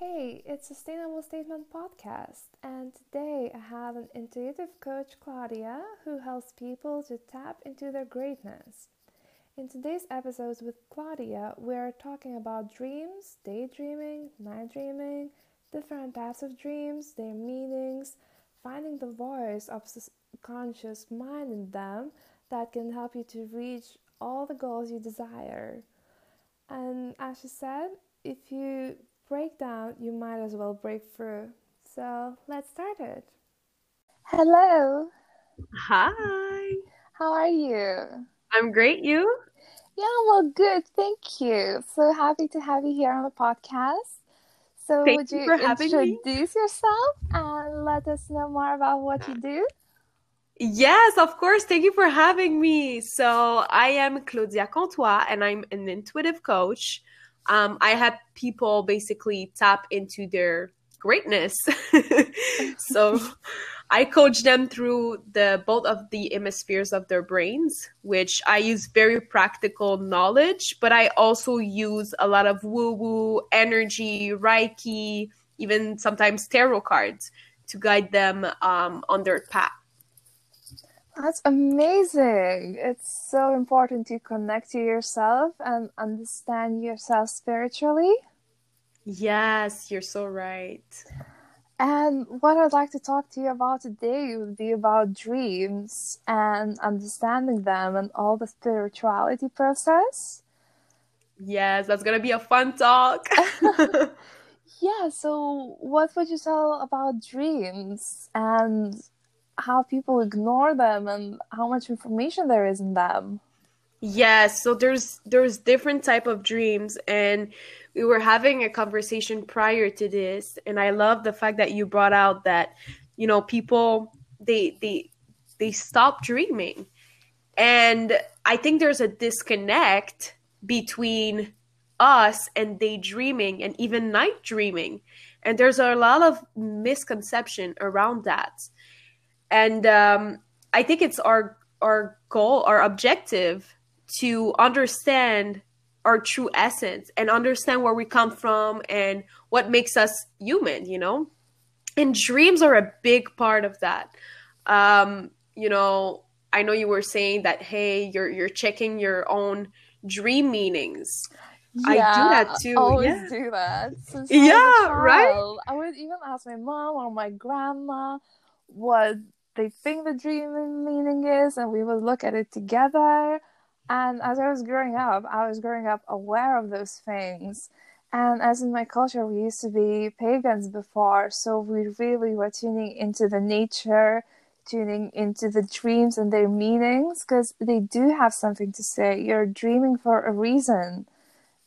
Hey, it's Sustainable Statement Podcast, and today I have an intuitive coach, Claudia, who helps people to tap into their greatness. In today's episode with Claudia, we're talking about dreams, daydreaming, night dreaming, different types of dreams, their meanings, finding the voice of subconscious mind in them that can help you to reach all the goals you desire. And as she said, if you break down, you might as well break through. So let's start it. Hello. Hi. How are you? I'm great. You? Yeah, well, good. Thank you. So happy to have you here on the podcast. So, Thank would you, you introduce yourself and let us know more about what you do? Yes, of course. Thank you for having me. So, I am Claudia Comtois and I'm an intuitive coach um, I had people basically tap into their greatness. so I coach them through the both of the hemispheres of their brains, which I use very practical knowledge, but I also use a lot of woo woo energy, Reiki, even sometimes tarot cards to guide them um, on their path. That's amazing. It's so important to connect to yourself and understand yourself spiritually. Yes, you're so right. And what I'd like to talk to you about today would be about dreams and understanding them and all the spirituality process. Yes, that's going to be a fun talk. yeah, so what would you tell about dreams and how people ignore them and how much information there is in them. Yes so there's there's different type of dreams and we were having a conversation prior to this and i love the fact that you brought out that you know people they they they stop dreaming. And i think there's a disconnect between us and daydreaming and even night dreaming. And there's a lot of misconception around that and um, I think it's our our goal, our objective, to understand our true essence and understand where we come from and what makes us human. You know, and dreams are a big part of that. Um, you know, I know you were saying that. Hey, you're you're checking your own dream meanings. Yeah, I do that too. I always yeah. do that. Yeah, right. I would even ask my mom or my grandma what they think the dream meaning is, and we would look at it together. And as I was growing up, I was growing up aware of those things. And as in my culture, we used to be pagans before, so we really were tuning into the nature, tuning into the dreams and their meanings, because they do have something to say. You're dreaming for a reason.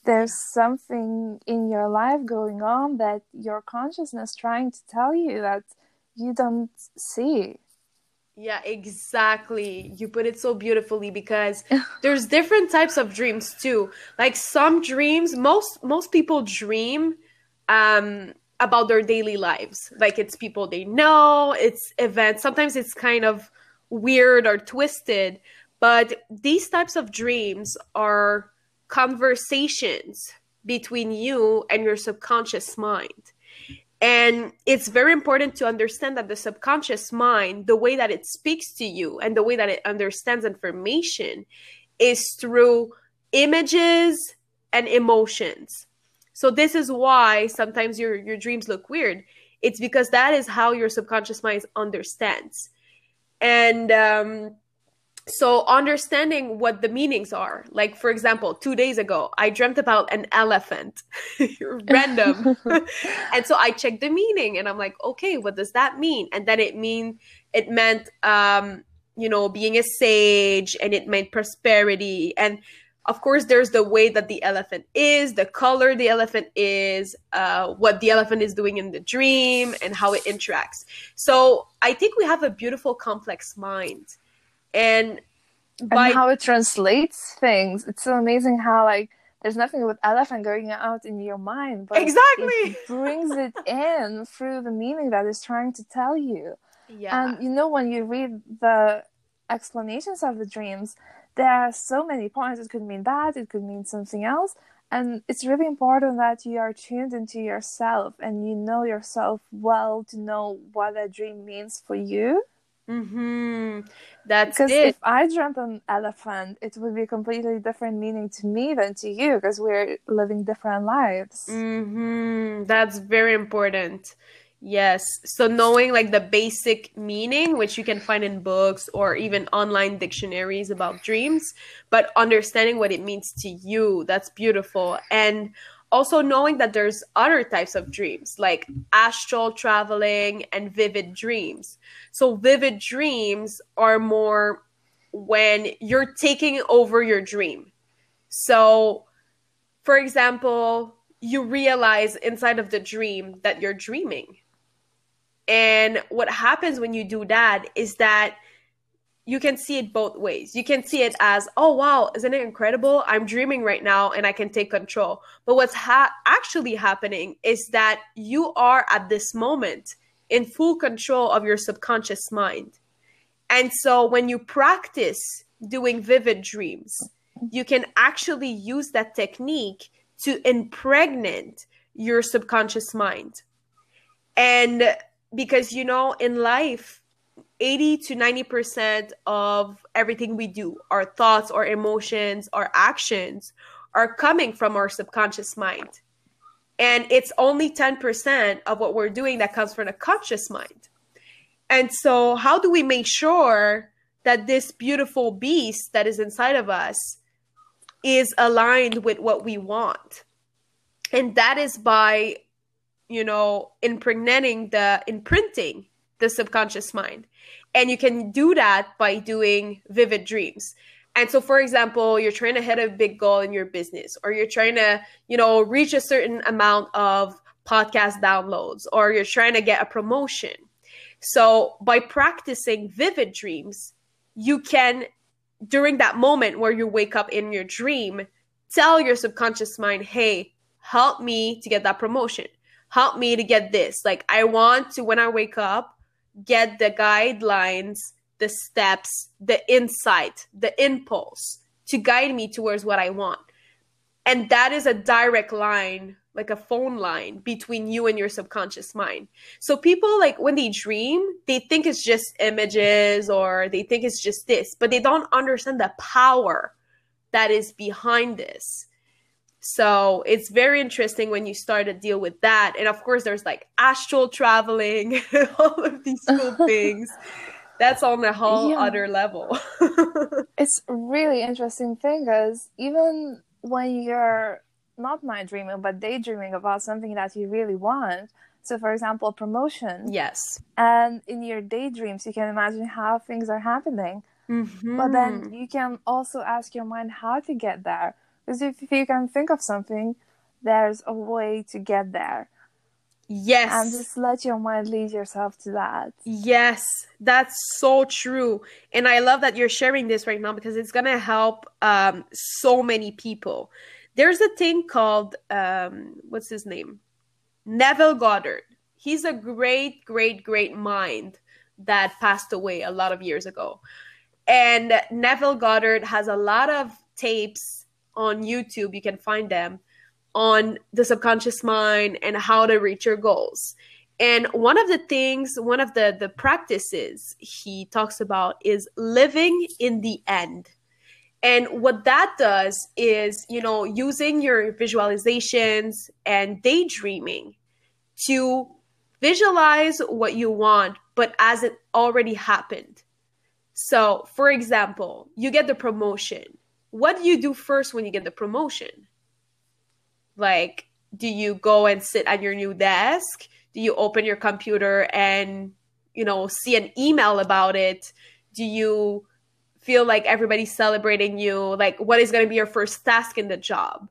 There's something in your life going on that your consciousness trying to tell you that you don't see. Yeah, exactly. You put it so beautifully because there's different types of dreams too. Like some dreams, most most people dream um about their daily lives. Like it's people they know, it's events. Sometimes it's kind of weird or twisted, but these types of dreams are conversations between you and your subconscious mind. And it's very important to understand that the subconscious mind, the way that it speaks to you and the way that it understands information is through images and emotions. So this is why sometimes your your dreams look weird. It's because that is how your subconscious mind understands. And um, so understanding what the meanings are like for example two days ago i dreamt about an elephant random. And so i checked the meaning and i'm like okay what does that mean? And then it mean it meant um you know being a sage and it meant prosperity. And of course there's the way that the elephant is the color the elephant is uh, what the elephant is doing in the dream and how it interacts. So i think we have a beautiful complex mind and by... and how it translates things. It's so amazing how like there's nothing with elephant going out in your mind, but exactly it brings it in through the meaning that is trying to tell you. Yeah. And you know when you read the explanations of the dreams, there are so many points. It could mean that, it could mean something else. And it's really important that you are tuned into yourself and you know yourself well to know what a dream means for you. Mm-hmm. That's because if I dreamt an elephant, it would be a completely different meaning to me than to you because we're living different lives. Mm-hmm. That's very important. Yes. So knowing like the basic meaning, which you can find in books or even online dictionaries about dreams, but understanding what it means to you, that's beautiful. And also knowing that there's other types of dreams like astral traveling and vivid dreams. So vivid dreams are more when you're taking over your dream. So for example, you realize inside of the dream that you're dreaming and what happens when you do that is that you can see it both ways. You can see it as, oh, wow, isn't it incredible? I'm dreaming right now and I can take control. But what's ha- actually happening is that you are at this moment in full control of your subconscious mind. And so when you practice doing vivid dreams, you can actually use that technique to impregnate your subconscious mind. And because you know in life 80 to 90% of everything we do our thoughts our emotions our actions are coming from our subconscious mind. And it's only 10% of what we're doing that comes from the conscious mind. And so how do we make sure that this beautiful beast that is inside of us is aligned with what we want? And that is by you know, impregnating the imprinting the subconscious mind. And you can do that by doing vivid dreams. And so, for example, you're trying to hit a big goal in your business, or you're trying to, you know, reach a certain amount of podcast downloads, or you're trying to get a promotion. So, by practicing vivid dreams, you can, during that moment where you wake up in your dream, tell your subconscious mind, hey, help me to get that promotion help me to get this. Like, I want to, when I wake up, get the guidelines, the steps, the insight, the impulse to guide me towards what I want. And that is a direct line, like a phone line between you and your subconscious mind. So people like when they dream, they think it's just images or they think it's just this, but they don't understand the power that is behind this. So it's very interesting when you start to deal with that. And of course, there's like astral traveling, all of these cool things. That's on a whole yeah. other level. it's really interesting thing because even when you're not night dreaming, but daydreaming about something that you really want. So, for example, promotion. Yes. And in your daydreams, you can imagine how things are happening. Mm-hmm. But then you can also ask your mind how to get there because if, if you can think of something, there's a way to get there. Yes. And just let your mind lead yourself to that. Yes, that's so true. And I love that you're sharing this right now because it's going to help um, so many people. There's a thing called, um, what's his name? Neville Goddard. He's a great, great, great mind that passed away a lot of years ago. And Neville Goddard has a lot of tapes on YouTube. You can find them on the subconscious mind and how to reach your goals. And one of the things, one of the the practices he talks about is living in the end. And what that does is, you know, using your visualizations and daydreaming to visualize what you want, but as it already happened. So, for example, you get the promotion what do you do first when you get the promotion? Like, do you go and sit at your new desk? Do you open your computer and, you know, see an email about it? Do you feel like everybody's celebrating you? Like, what is going to be your first task in the job?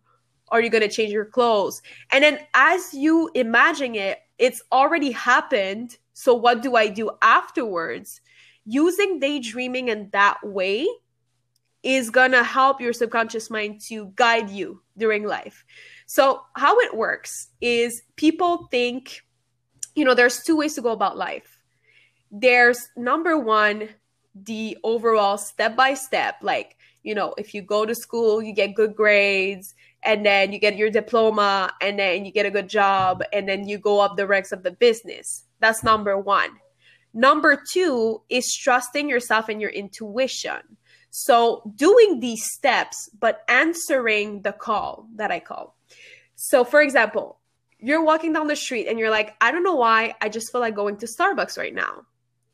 Are you going to change your clothes? And then as you imagine it, it's already happened. So, what do I do afterwards? Using daydreaming in that way is gonna help your subconscious mind to guide you during life. So, how it works is people think, you know, there's two ways to go about life. There's number one, the overall step by step, like, you know, if you go to school, you get good grades, and then you get your diploma and then you get a good job and then you go up the ranks of the business. That's number 1. Number 2 is trusting yourself and your intuition. So, doing these steps but answering the call that I call. So, for example, you're walking down the street and you're like, I don't know why, I just feel like going to Starbucks right now.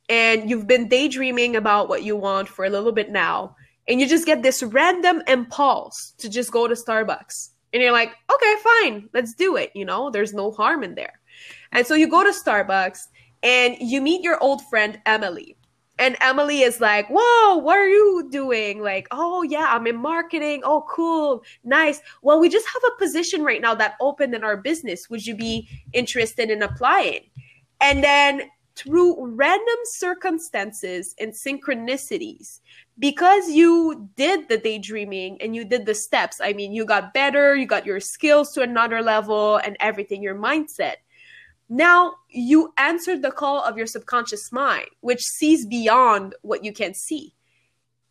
And you've been daydreaming about what you want for a little bit now. And you just get this random impulse to just go to Starbucks. And you're like, okay, fine, let's do it. You know, there's no harm in there. And so you go to Starbucks and you meet your old friend, Emily and Emily is like, Whoa, what are you doing? Like, oh, yeah, I'm in marketing. Oh, cool. Nice. Well, we just have a position right now that opened in our business. Would you be interested in applying? And then through random circumstances and synchronicities, because you did the daydreaming and you did the steps, I mean, you got better, you got your skills to another level and everything, your mindset now you answered the call of your subconscious mind, which sees beyond what you can see.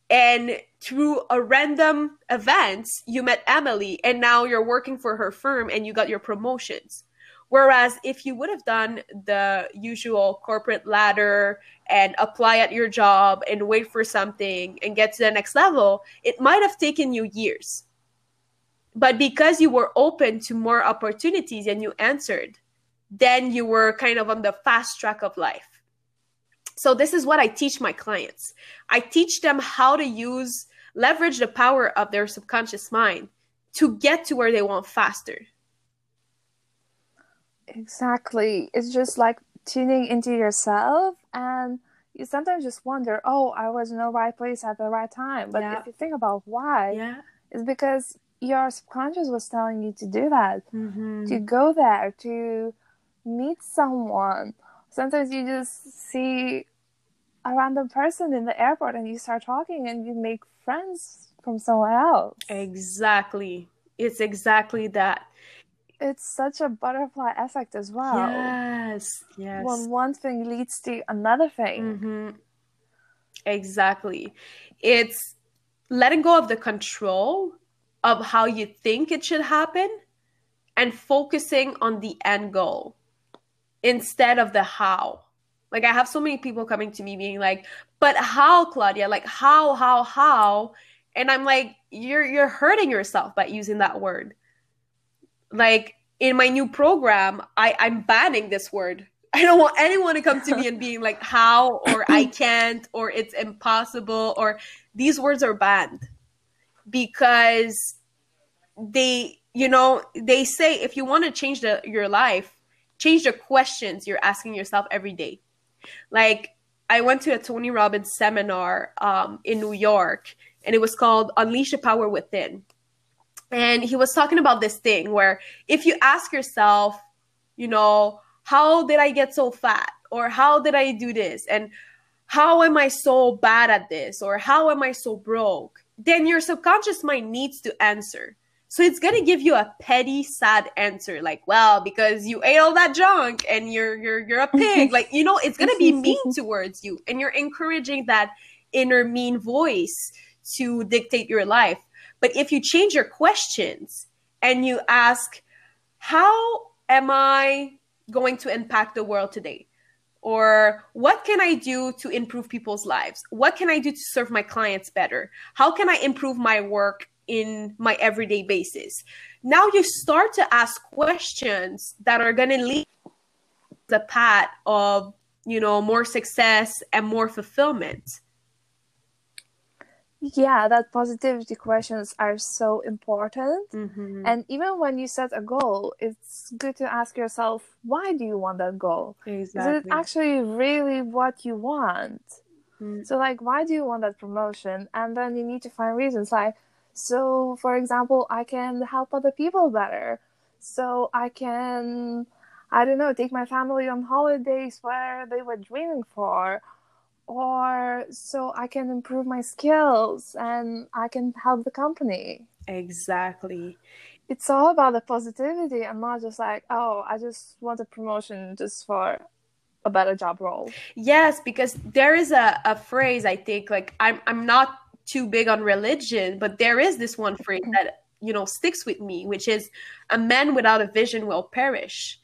And through a random event, you met Emily, and now you're working for her firm and you got your promotions. Whereas if you would have done the usual corporate ladder and apply at your job and wait for something and get to the next level, it might have taken you years. But because you were open to more opportunities and you answered, then you were kind of on the fast track of life. So, this is what I teach my clients. I teach them how to use, leverage the power of their subconscious mind to get to where they want faster. Exactly. It's just like tuning into yourself and you sometimes just wonder, oh, I was in the right place at the right time. But yeah. if you think about why, yeah. it's because your subconscious was telling you to do that, mm-hmm. to go there, to meet someone. Sometimes you just see a random person in the airport and you start talking and you make friends from somewhere else. Exactly. It's exactly that. It's such a butterfly effect as well. Yes, yes. When one thing leads to another thing. Mm-hmm. Exactly. It's letting go of the control of how you think it should happen and focusing on the end goal instead of the how. Like I have so many people coming to me being like, "But how, Claudia? Like how, how, how?" And I'm like, "You're you're hurting yourself by using that word." Like in my new program, I I'm banning this word. I don't want anyone to come to me and being like how or I can't or it's impossible or these words are banned because they you know they say if you want to change the, your life change the questions you're asking yourself every day. Like I went to a Tony Robbins seminar um, in New York, and it was called Unleash the Power Within. And he was talking about this thing where if you ask yourself, you know, how did I get so fat? Or how did I do this? And how am I so bad at this? Or how am I so broke? Then your subconscious mind needs to answer. So it's gonna give you a petty, sad answer, like, well, because you ate all that junk and you're you're you're a pig. like, you know, it's gonna be mean towards you. And you're encouraging that inner mean voice to dictate your life. But if you change your questions and you ask, how am I going to impact the world today? Or what can I do to improve people's lives? What can I do to serve my clients better? How can I improve my work in my everyday basis. Now you start to ask questions that are going to lead the path of, you know, more success and more fulfillment. Yeah, that positivity questions are so important. Mm-hmm. And even when you set a goal, it's good to ask yourself, why do you want that goal? Exactly. Is it actually really what you want? Mm-hmm. So, like, why do you want that promotion? And then you need to find reasons like, so, for example, I can help other people better. So I can, I don't know, take my family on holidays where they were dreaming for. Or so I can improve my skills and I can help the company. Exactly. It's all about the positivity and not just like, oh, I just want a promotion just for a better job role. Yes, because there is a, a phrase I think like I'm I'm not too big on religion, but there is this one phrase mm-hmm. that you know sticks with me which is a man without a vision will perish.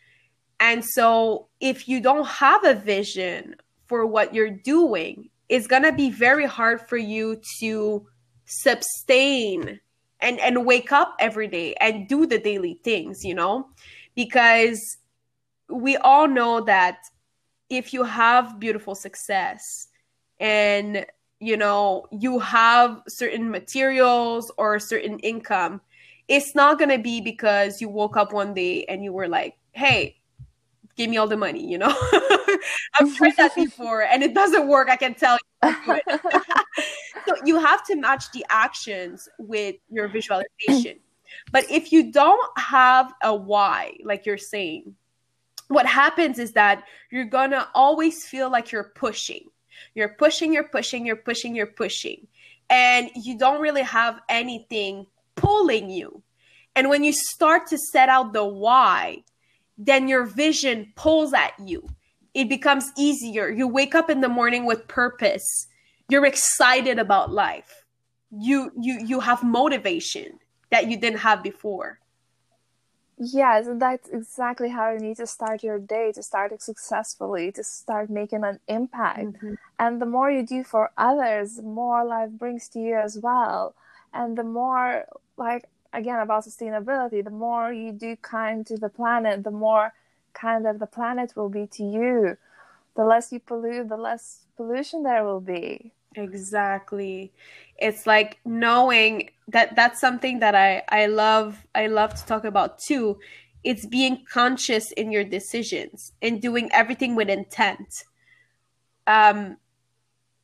And so if you don't have a vision for what you're doing it's going to be very hard for you to sustain and and wake up every day and do the daily things you know? Because we all know that if you have beautiful success and you know you have certain materials or a certain income it's not going to be because you woke up one day and you were like hey give me all the money you know? I've tried that before and it doesn't work i can tell you. So you have to match the actions with your visualization. But if you don't have a why like you're saying what happens is that you're gonna always feel like you're pushing you're pushing, you're pushing, you're pushing, you're pushing. And you don't really have anything pulling you. And when you start to set out the why, then your vision pulls at you. It becomes easier. You wake up in the morning with purpose. You're excited about life. You you you have motivation that you didn't have before. Yes, and that's exactly how you need to start your day to start it successfully, to start making an impact. Mm-hmm. And the more you do for others, the more life brings to you as well. And the more, like, again, about sustainability, the more you do kind to the planet, the more kind of the planet will be to you. The less you pollute, the less pollution there will be. Exactly. It's like knowing that that's something that I I love I love to talk about too. It's being conscious in your decisions and doing everything with intent. Um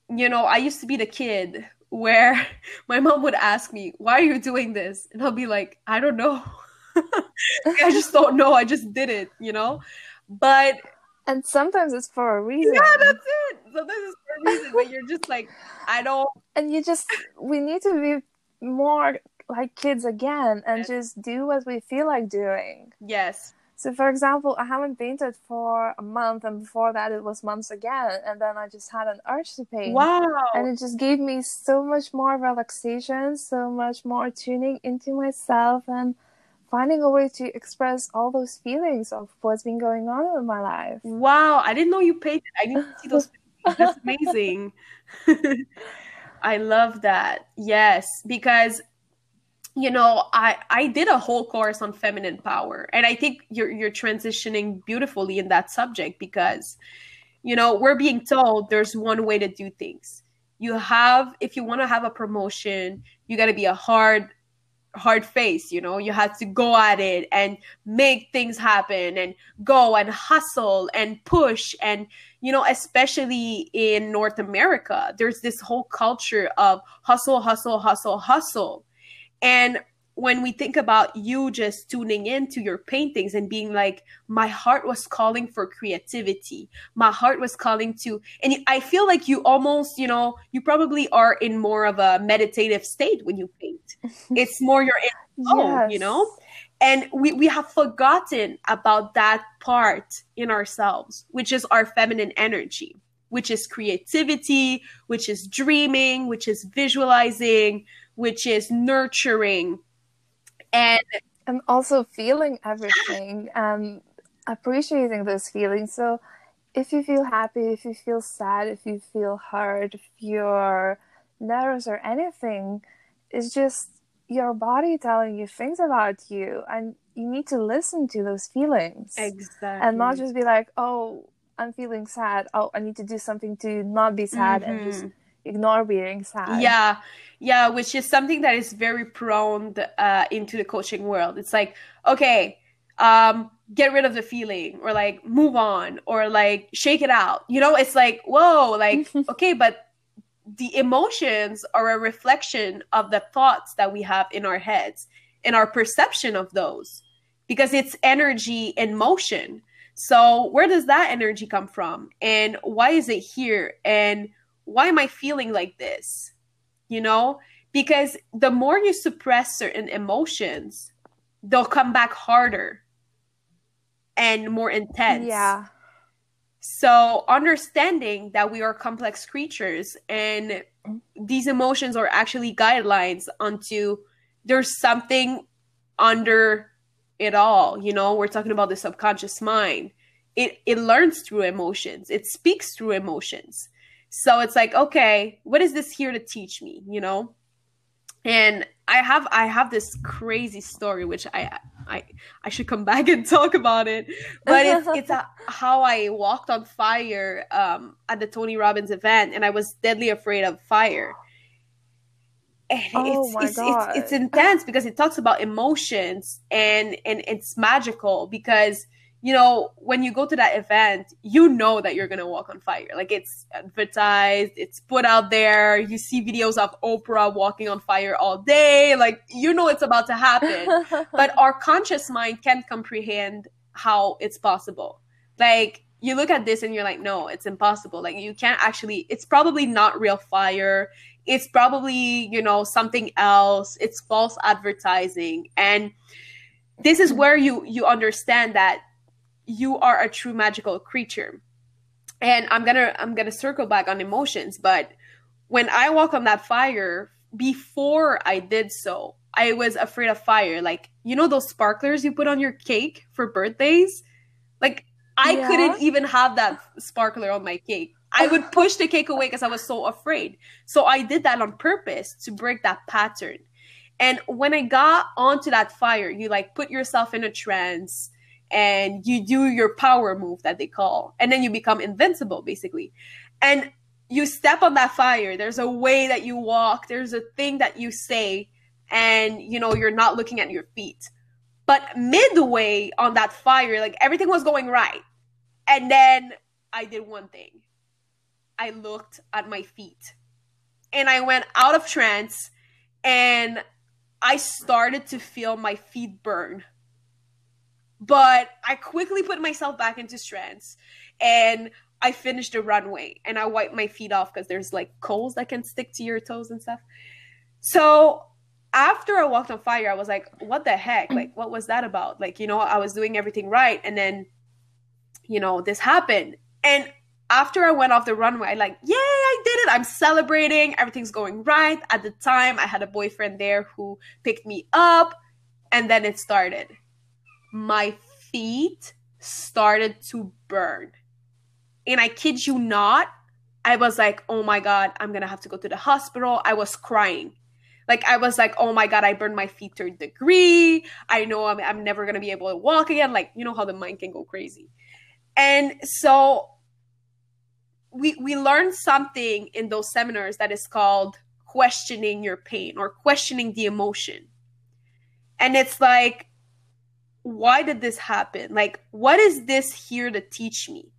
you know, I used to be the kid where my mom would ask me, "Why are you doing this?" And I'll be like, "I don't know. I just don't know. I just did it, you know?" But and sometimes it's for a reason. Yeah, that's it. Sometimes it's for a reason, but you're just like, I don't. And you just, we need to be more like kids again and yes. just do what we feel like doing. Yes. So, for example, I haven't painted for a month, and before that, it was months again. And then I just had an urge to paint. Wow. And it just gave me so much more relaxation, so much more tuning into myself, and finding a way to express all those feelings of what's been going on in my life. Wow, I didn't know you painted. I didn't see those. That's amazing. I love that. Yes, because you know, I I did a whole course on feminine power, and I think you're you're transitioning beautifully in that subject because, you know, we're being told there's one way to do things. You have, if you want to have a promotion, you got to be a hard hard face you know? You have to go at it and make things happen and go and hustle and push and you know especially in north america there's this whole culture of hustle hustle hustle hustle. And when we think about you just tuning into your paintings and being like my heart was calling for creativity. My heart was calling to and i feel like you almost you know you probably are in more of a meditative state when you paint. It's more your yes. you know? And we, we have forgotten about that part in ourselves which is our feminine energy which is creativity which is dreaming which is visualizing which is nurturing and and also feeling everything and appreciating those feelings so if you feel happy if you feel sad if you feel hurt if you're nervous or anything it's just your body telling you things about you and you need to listen to those feelings exactly and not just be like oh i'm feeling sad oh i need to do something to not be sad mm-hmm. and just mm-hmm. Ignore being sad yeah yeah, which is something that is very prone uh, into the coaching world. It's like, okay, um, get rid of the feeling, or like move on, or like shake it out. You know, it's like, whoa, like okay, but the emotions are a reflection of the thoughts that we have in our heads and our perception of those, because it's energy in motion. So where does that energy come from, and why is it here, and why am I feeling like this? you know? Because the more you suppress certain emotions, they'll come back harder and more intense. Yeah. So, understanding that we are complex creatures and these emotions are actually guidelines onto there's something under it all. You know, we're talking about the subconscious mind. It it learns through emotions. It speaks through emotions. So it's like, okay, what is this here to teach me? You know? And I have I have this crazy story which I I I should come back and talk about it. But it's it's a, how I walked on fire um, at the Tony Robbins event, and I was deadly afraid of fire. And Oh it's, my it's, it's God. it's intense because it talks about emotions and and it's magical because you know when you go to that event you know that you're gonna walk on fire. Like it's advertised it's put out there. You see videos of oprah walking on fire all day. Like you know it's about to happen. But our conscious mind can't comprehend how it's possible. Like you look at this and you're like no it's impossible. Like you can't actually it's probably not real fire. It's probably you know something else. It's false advertising. And this is where you you understand that you are a true magical creature. And i'm gonna i'm gonna circle back on emotions but when i walk on that fire before i did so i was afraid of fire. Like you know those sparklers you put on your cake for birthdays? Like i Yeah. couldn't even have that sparkler on my cake. I would push the cake away because i was so afraid. So i did that on purpose to break that pattern. And when i got onto that fire you like put yourself in a trance and you do your power move that they call and then you become invincible basically. And you step on that fire. There's a way that you walk. There's a thing that you say and you know you're not looking at your feet. But midway on that fire like everything was going right. And then i did one thing. I looked at my feet. And i went out of trance and i started to feel my feet burn but I quickly put myself back into trance and I finished the runway and I wiped my feet off because there's like coals that can stick to your toes and stuff. So after I walked on fire, I was like, what the heck? Like, what was that about? Like, you know, I was doing everything right. And then, you know, this happened. And after I went off the runway, I like, yay, I did it. I'm celebrating. Everything's going right. At the time, I had a boyfriend there who picked me up. And then it started my feet started to burn. And I kid you not, I was like, oh my God, I'm gonna have to go to the hospital. I was crying. Like, I was like, oh my God, I burned my feet third degree. I know I'm, I'm never gonna be able to walk again. Like, you know how the mind can go crazy. And so we, we learned something in those seminars that is called questioning your pain or questioning the emotion. And it's like, why did this happen? Like, what is this here to teach me?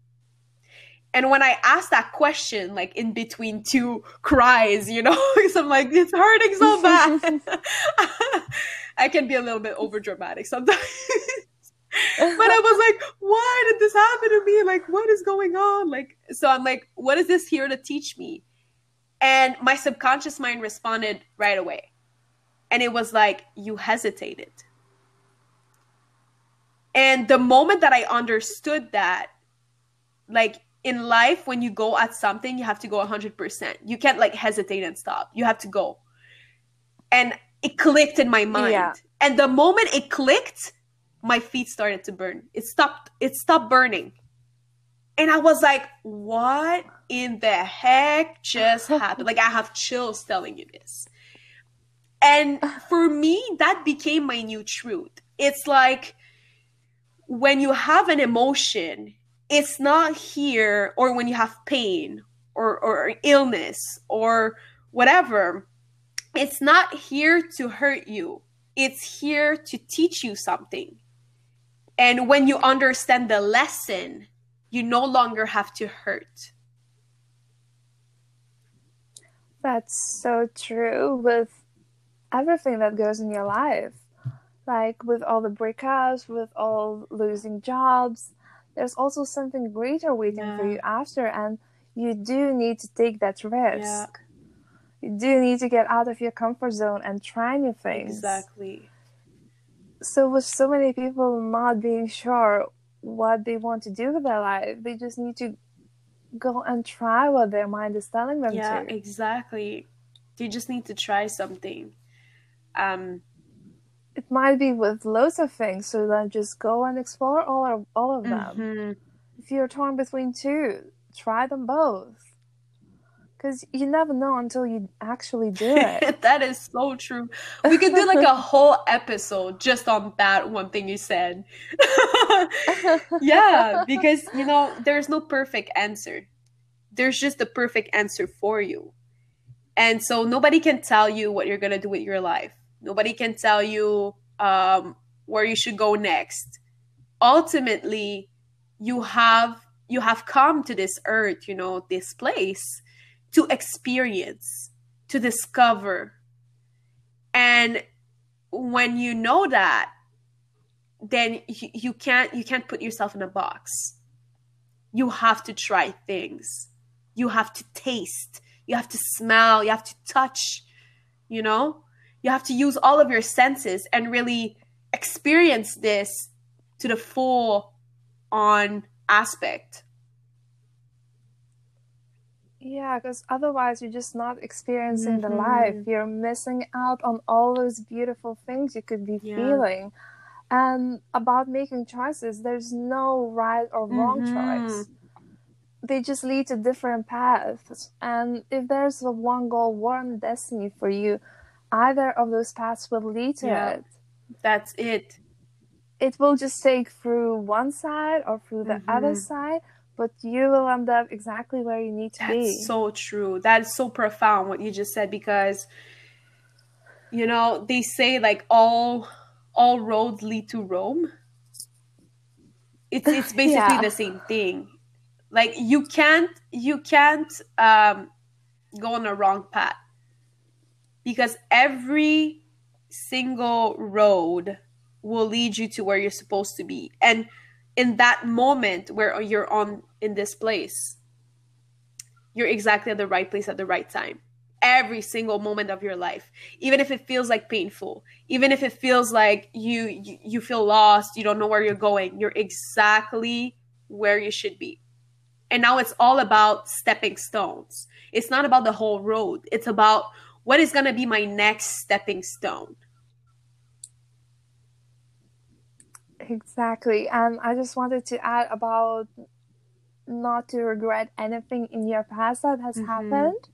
And when I asked that question, like in between two cries, you know, because I'm like, it's hurting so bad. I can be a little bit over dramatic sometimes. but I was like, why did this happen to me? Like, what is going on? Like, so I'm like, what is this here to teach me? And my subconscious mind responded right away. And it was like, you hesitated. And the moment that I understood that, like in life, when you go at something, you have to go 100%. You can't like hesitate and stop. You have to go. And it clicked in my mind. Yeah. And the moment it clicked, my feet started to burn. It stopped, it stopped burning. And I was like, what in the heck just happened? like, I have chills telling you this. And for me, that became my new truth. It's like when you have an emotion, it's not here, or when you have pain or, or illness or whatever, it's not here to hurt you. It's here to teach you something. And when you understand the lesson, you no longer have to hurt. That's so true with everything that goes in your life. Like with all the breakups, with all losing jobs, there's also something greater waiting for you after, and you do need to take that risk. You do need to get out of your comfort zone and try new things. Exactly. So, with so many people not being sure what they want to do with their life, they just need to go and try what their mind is telling them Yeah, to. exactly. You just need to try something. Um, might be with loads of things. So then just go and explore all of all of them. Mhm. If you're torn between two, try them both. Because you never know until you actually do it. that is so true. We could do like a whole episode just on that one thing you said. yeah, because you know, there's no perfect answer. There's just the perfect answer for you. And so nobody can tell you what you're going to do with your life. Nobody can tell you um, where you should go next. Ultimately, you have you have come to this earth, you know, this place to experience, to discover. And when you know that, then you, you can't you can't put yourself in a box. You have to try things. You have to taste. You have to smell, you have to touch, you know? You have to use all of your senses and really experience this to the full on aspect. Yeah, because otherwise you're just not experiencing the Mhm. life. You're missing out on all those beautiful things you could be Yeah. feeling. And about making choices, there's no right or wrong Mhm. choice. They just lead to different paths. And if there's a one goal, one destiny for you, either of those paths will lead to Yeah. it. That's it. It will just take through one side or through the other Mhm. side, but you will end up exactly where you need to be. That's so true. That's so profound what you just said because you know, they say like all all roads lead to Rome. It's it's basically Yeah. the same thing. Like you can't you can't um go on a wrong path. Because every single road will lead you to where you're supposed to be. And in that moment where you're on in this place, you're exactly at the right place at the right time. Every single moment of your life. Even if it feels like painful. Even if it feels like you you, you feel lost you don't know where you're going you're exactly where you should be. And now it's all about stepping stones. It's not about the whole road. It's about what is going to be my next stepping stone Exactly. And I just wanted to add about not to regret anything in your past that has Mhm. happened.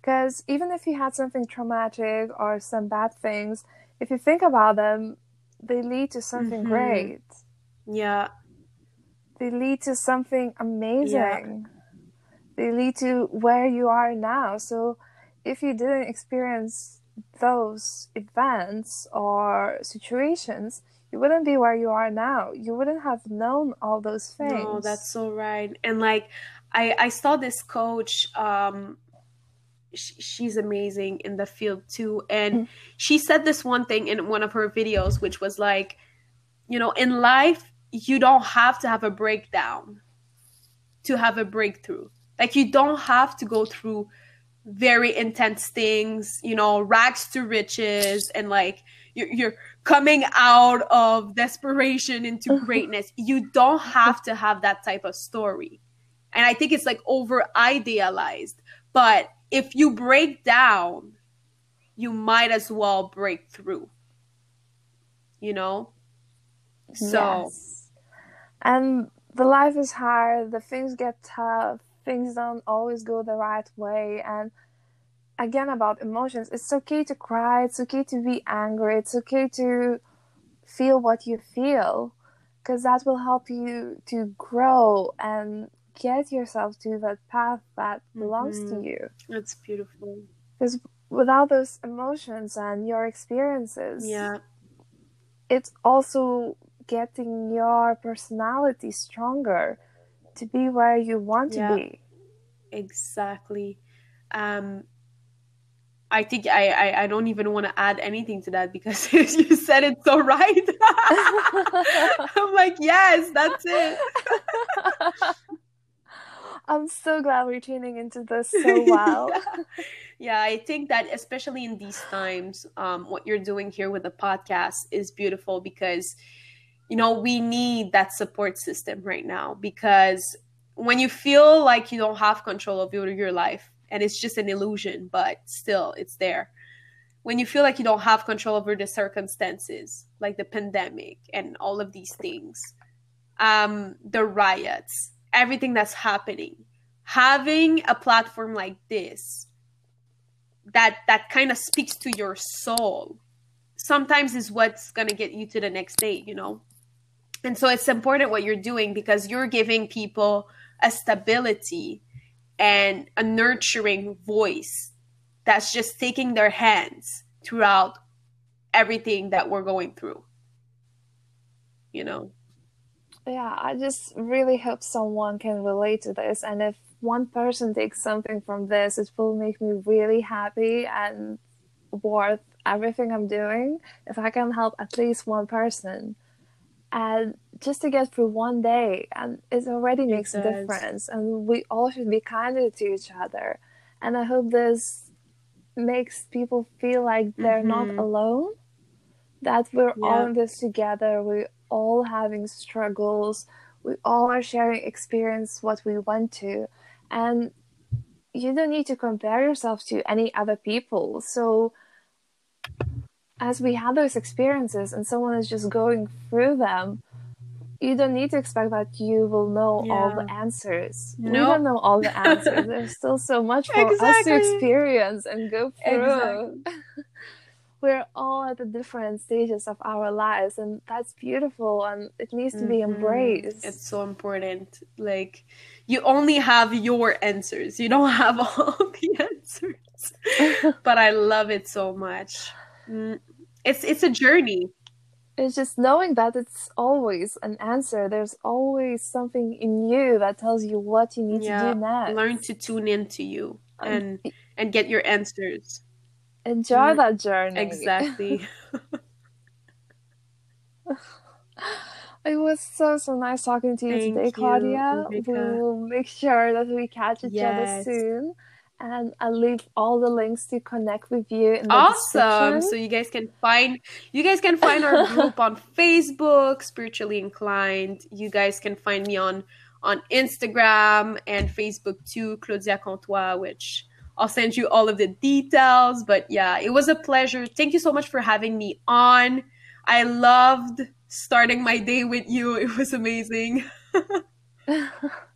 Because even if you had something traumatic or some bad things, if you think about them, they lead to something Mhm. great. yeah They lead to something amazing. They lead to where you are now. So if you didn't experience those events or situations, you wouldn't be where you are now. You wouldn't have known all those things. No, that's so right. And like, I I saw this coach. Um, sh- she's amazing in the field too, and Mm. she said this one thing in one of her videos, which was like, you know, in life you don't have to have a breakdown to have a breakthrough. Like you don't have to go through very intense things, you know, rags to riches, and like you're, you're coming out of desperation into greatness. you don't have to have that type of story. And I think it's like over idealized. But if you break down, you might as well break through. You know? So, Yes. And the life is hard, the things get tough, things don't always go the right way. And again, about emotions, it's okay to cry, it's okay to be angry, it's okay to feel what you feel, because that will help you to grow and get yourself to that path that belongs to Mhm. you. it's beautiful. Because without those emotions and your experiences, Yeah. it's also getting your personality stronger to be where you want Yeah. to be. Exactly. Um, I think I, I, I don't even want to add anything to that because you said it so right. I'm like, yes, that's it. I'm so glad we're tuning into this so well. yeah. Yeah, I think that especially in these times, um, what you're doing here with the podcast is beautiful because, you know, we need that support system right now because when you feel like you don't have control of your, your life and it's just an illusion, but still it's there. when you feel like you don't have control over the circumstances, like the pandemic and all of these things, um, the riots, everything that's happening, having a platform like this that that kind of speaks to your soul sometimes is what's to get you to the next day you know and so it's important what you're doing because you're giving people a stability and a nurturing voice that's just taking their hands throughout everything that we're going through you know? Yeah i just really hope someone can relate to this. And if one person takes something from this it will make me really happy and worth everything i'm doing. If i can help at least one person and just to get through one day and it already makes a difference and we all should be kinder to each other and i hope this makes people feel like they're mm-hmm. not alone that we're yeah. all in this together we're all having struggles we all are sharing experience what we went to and you don't need to compare yourself to any other people so as we have those experiences and someone is just going through them you don't need to expect that you will know yeah. all the answers. Nope. We don't know all the answers. There's still so much for exactly. us to experience and go through. Exactly. We're all at the different stages of our lives, and that's beautiful, and it needs to mm-hmm. be embraced. It's so important. Like, you only have your answers, you don't have all the answers. but I love it so much. Mm. It's it's a journey it's just knowing that it's always an answer. There's always something in you that tells you what you need yeah, to do next. Learn to tune into you and um, and get your answers. Enjoy that journey. Exactly. it was so so nice talking to you Thank today, Claudia. we will make sure that we catch each yes. other soon and I'll leave all the links to connect with you in the awesome. So you guys can find you guys can find our group on Facebook, spiritually inclined. You guys can find me on on Instagram and Facebook too, Claudia Comtois, which I'll send you all of the details. But yeah, it was a pleasure. Thank you so much for having me on. I loved starting my day with you. It was amazing.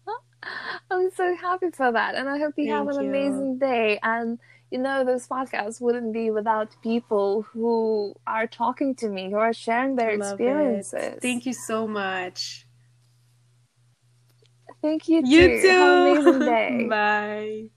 I'm so happy for that. And I hope you Thank have an you. amazing day. And, you know, those podcasts wouldn't be without people who are talking to me, who are sharing their Love experiences. It. Thank you so much. Thank you, too. You too. Have an amazing day. Bye.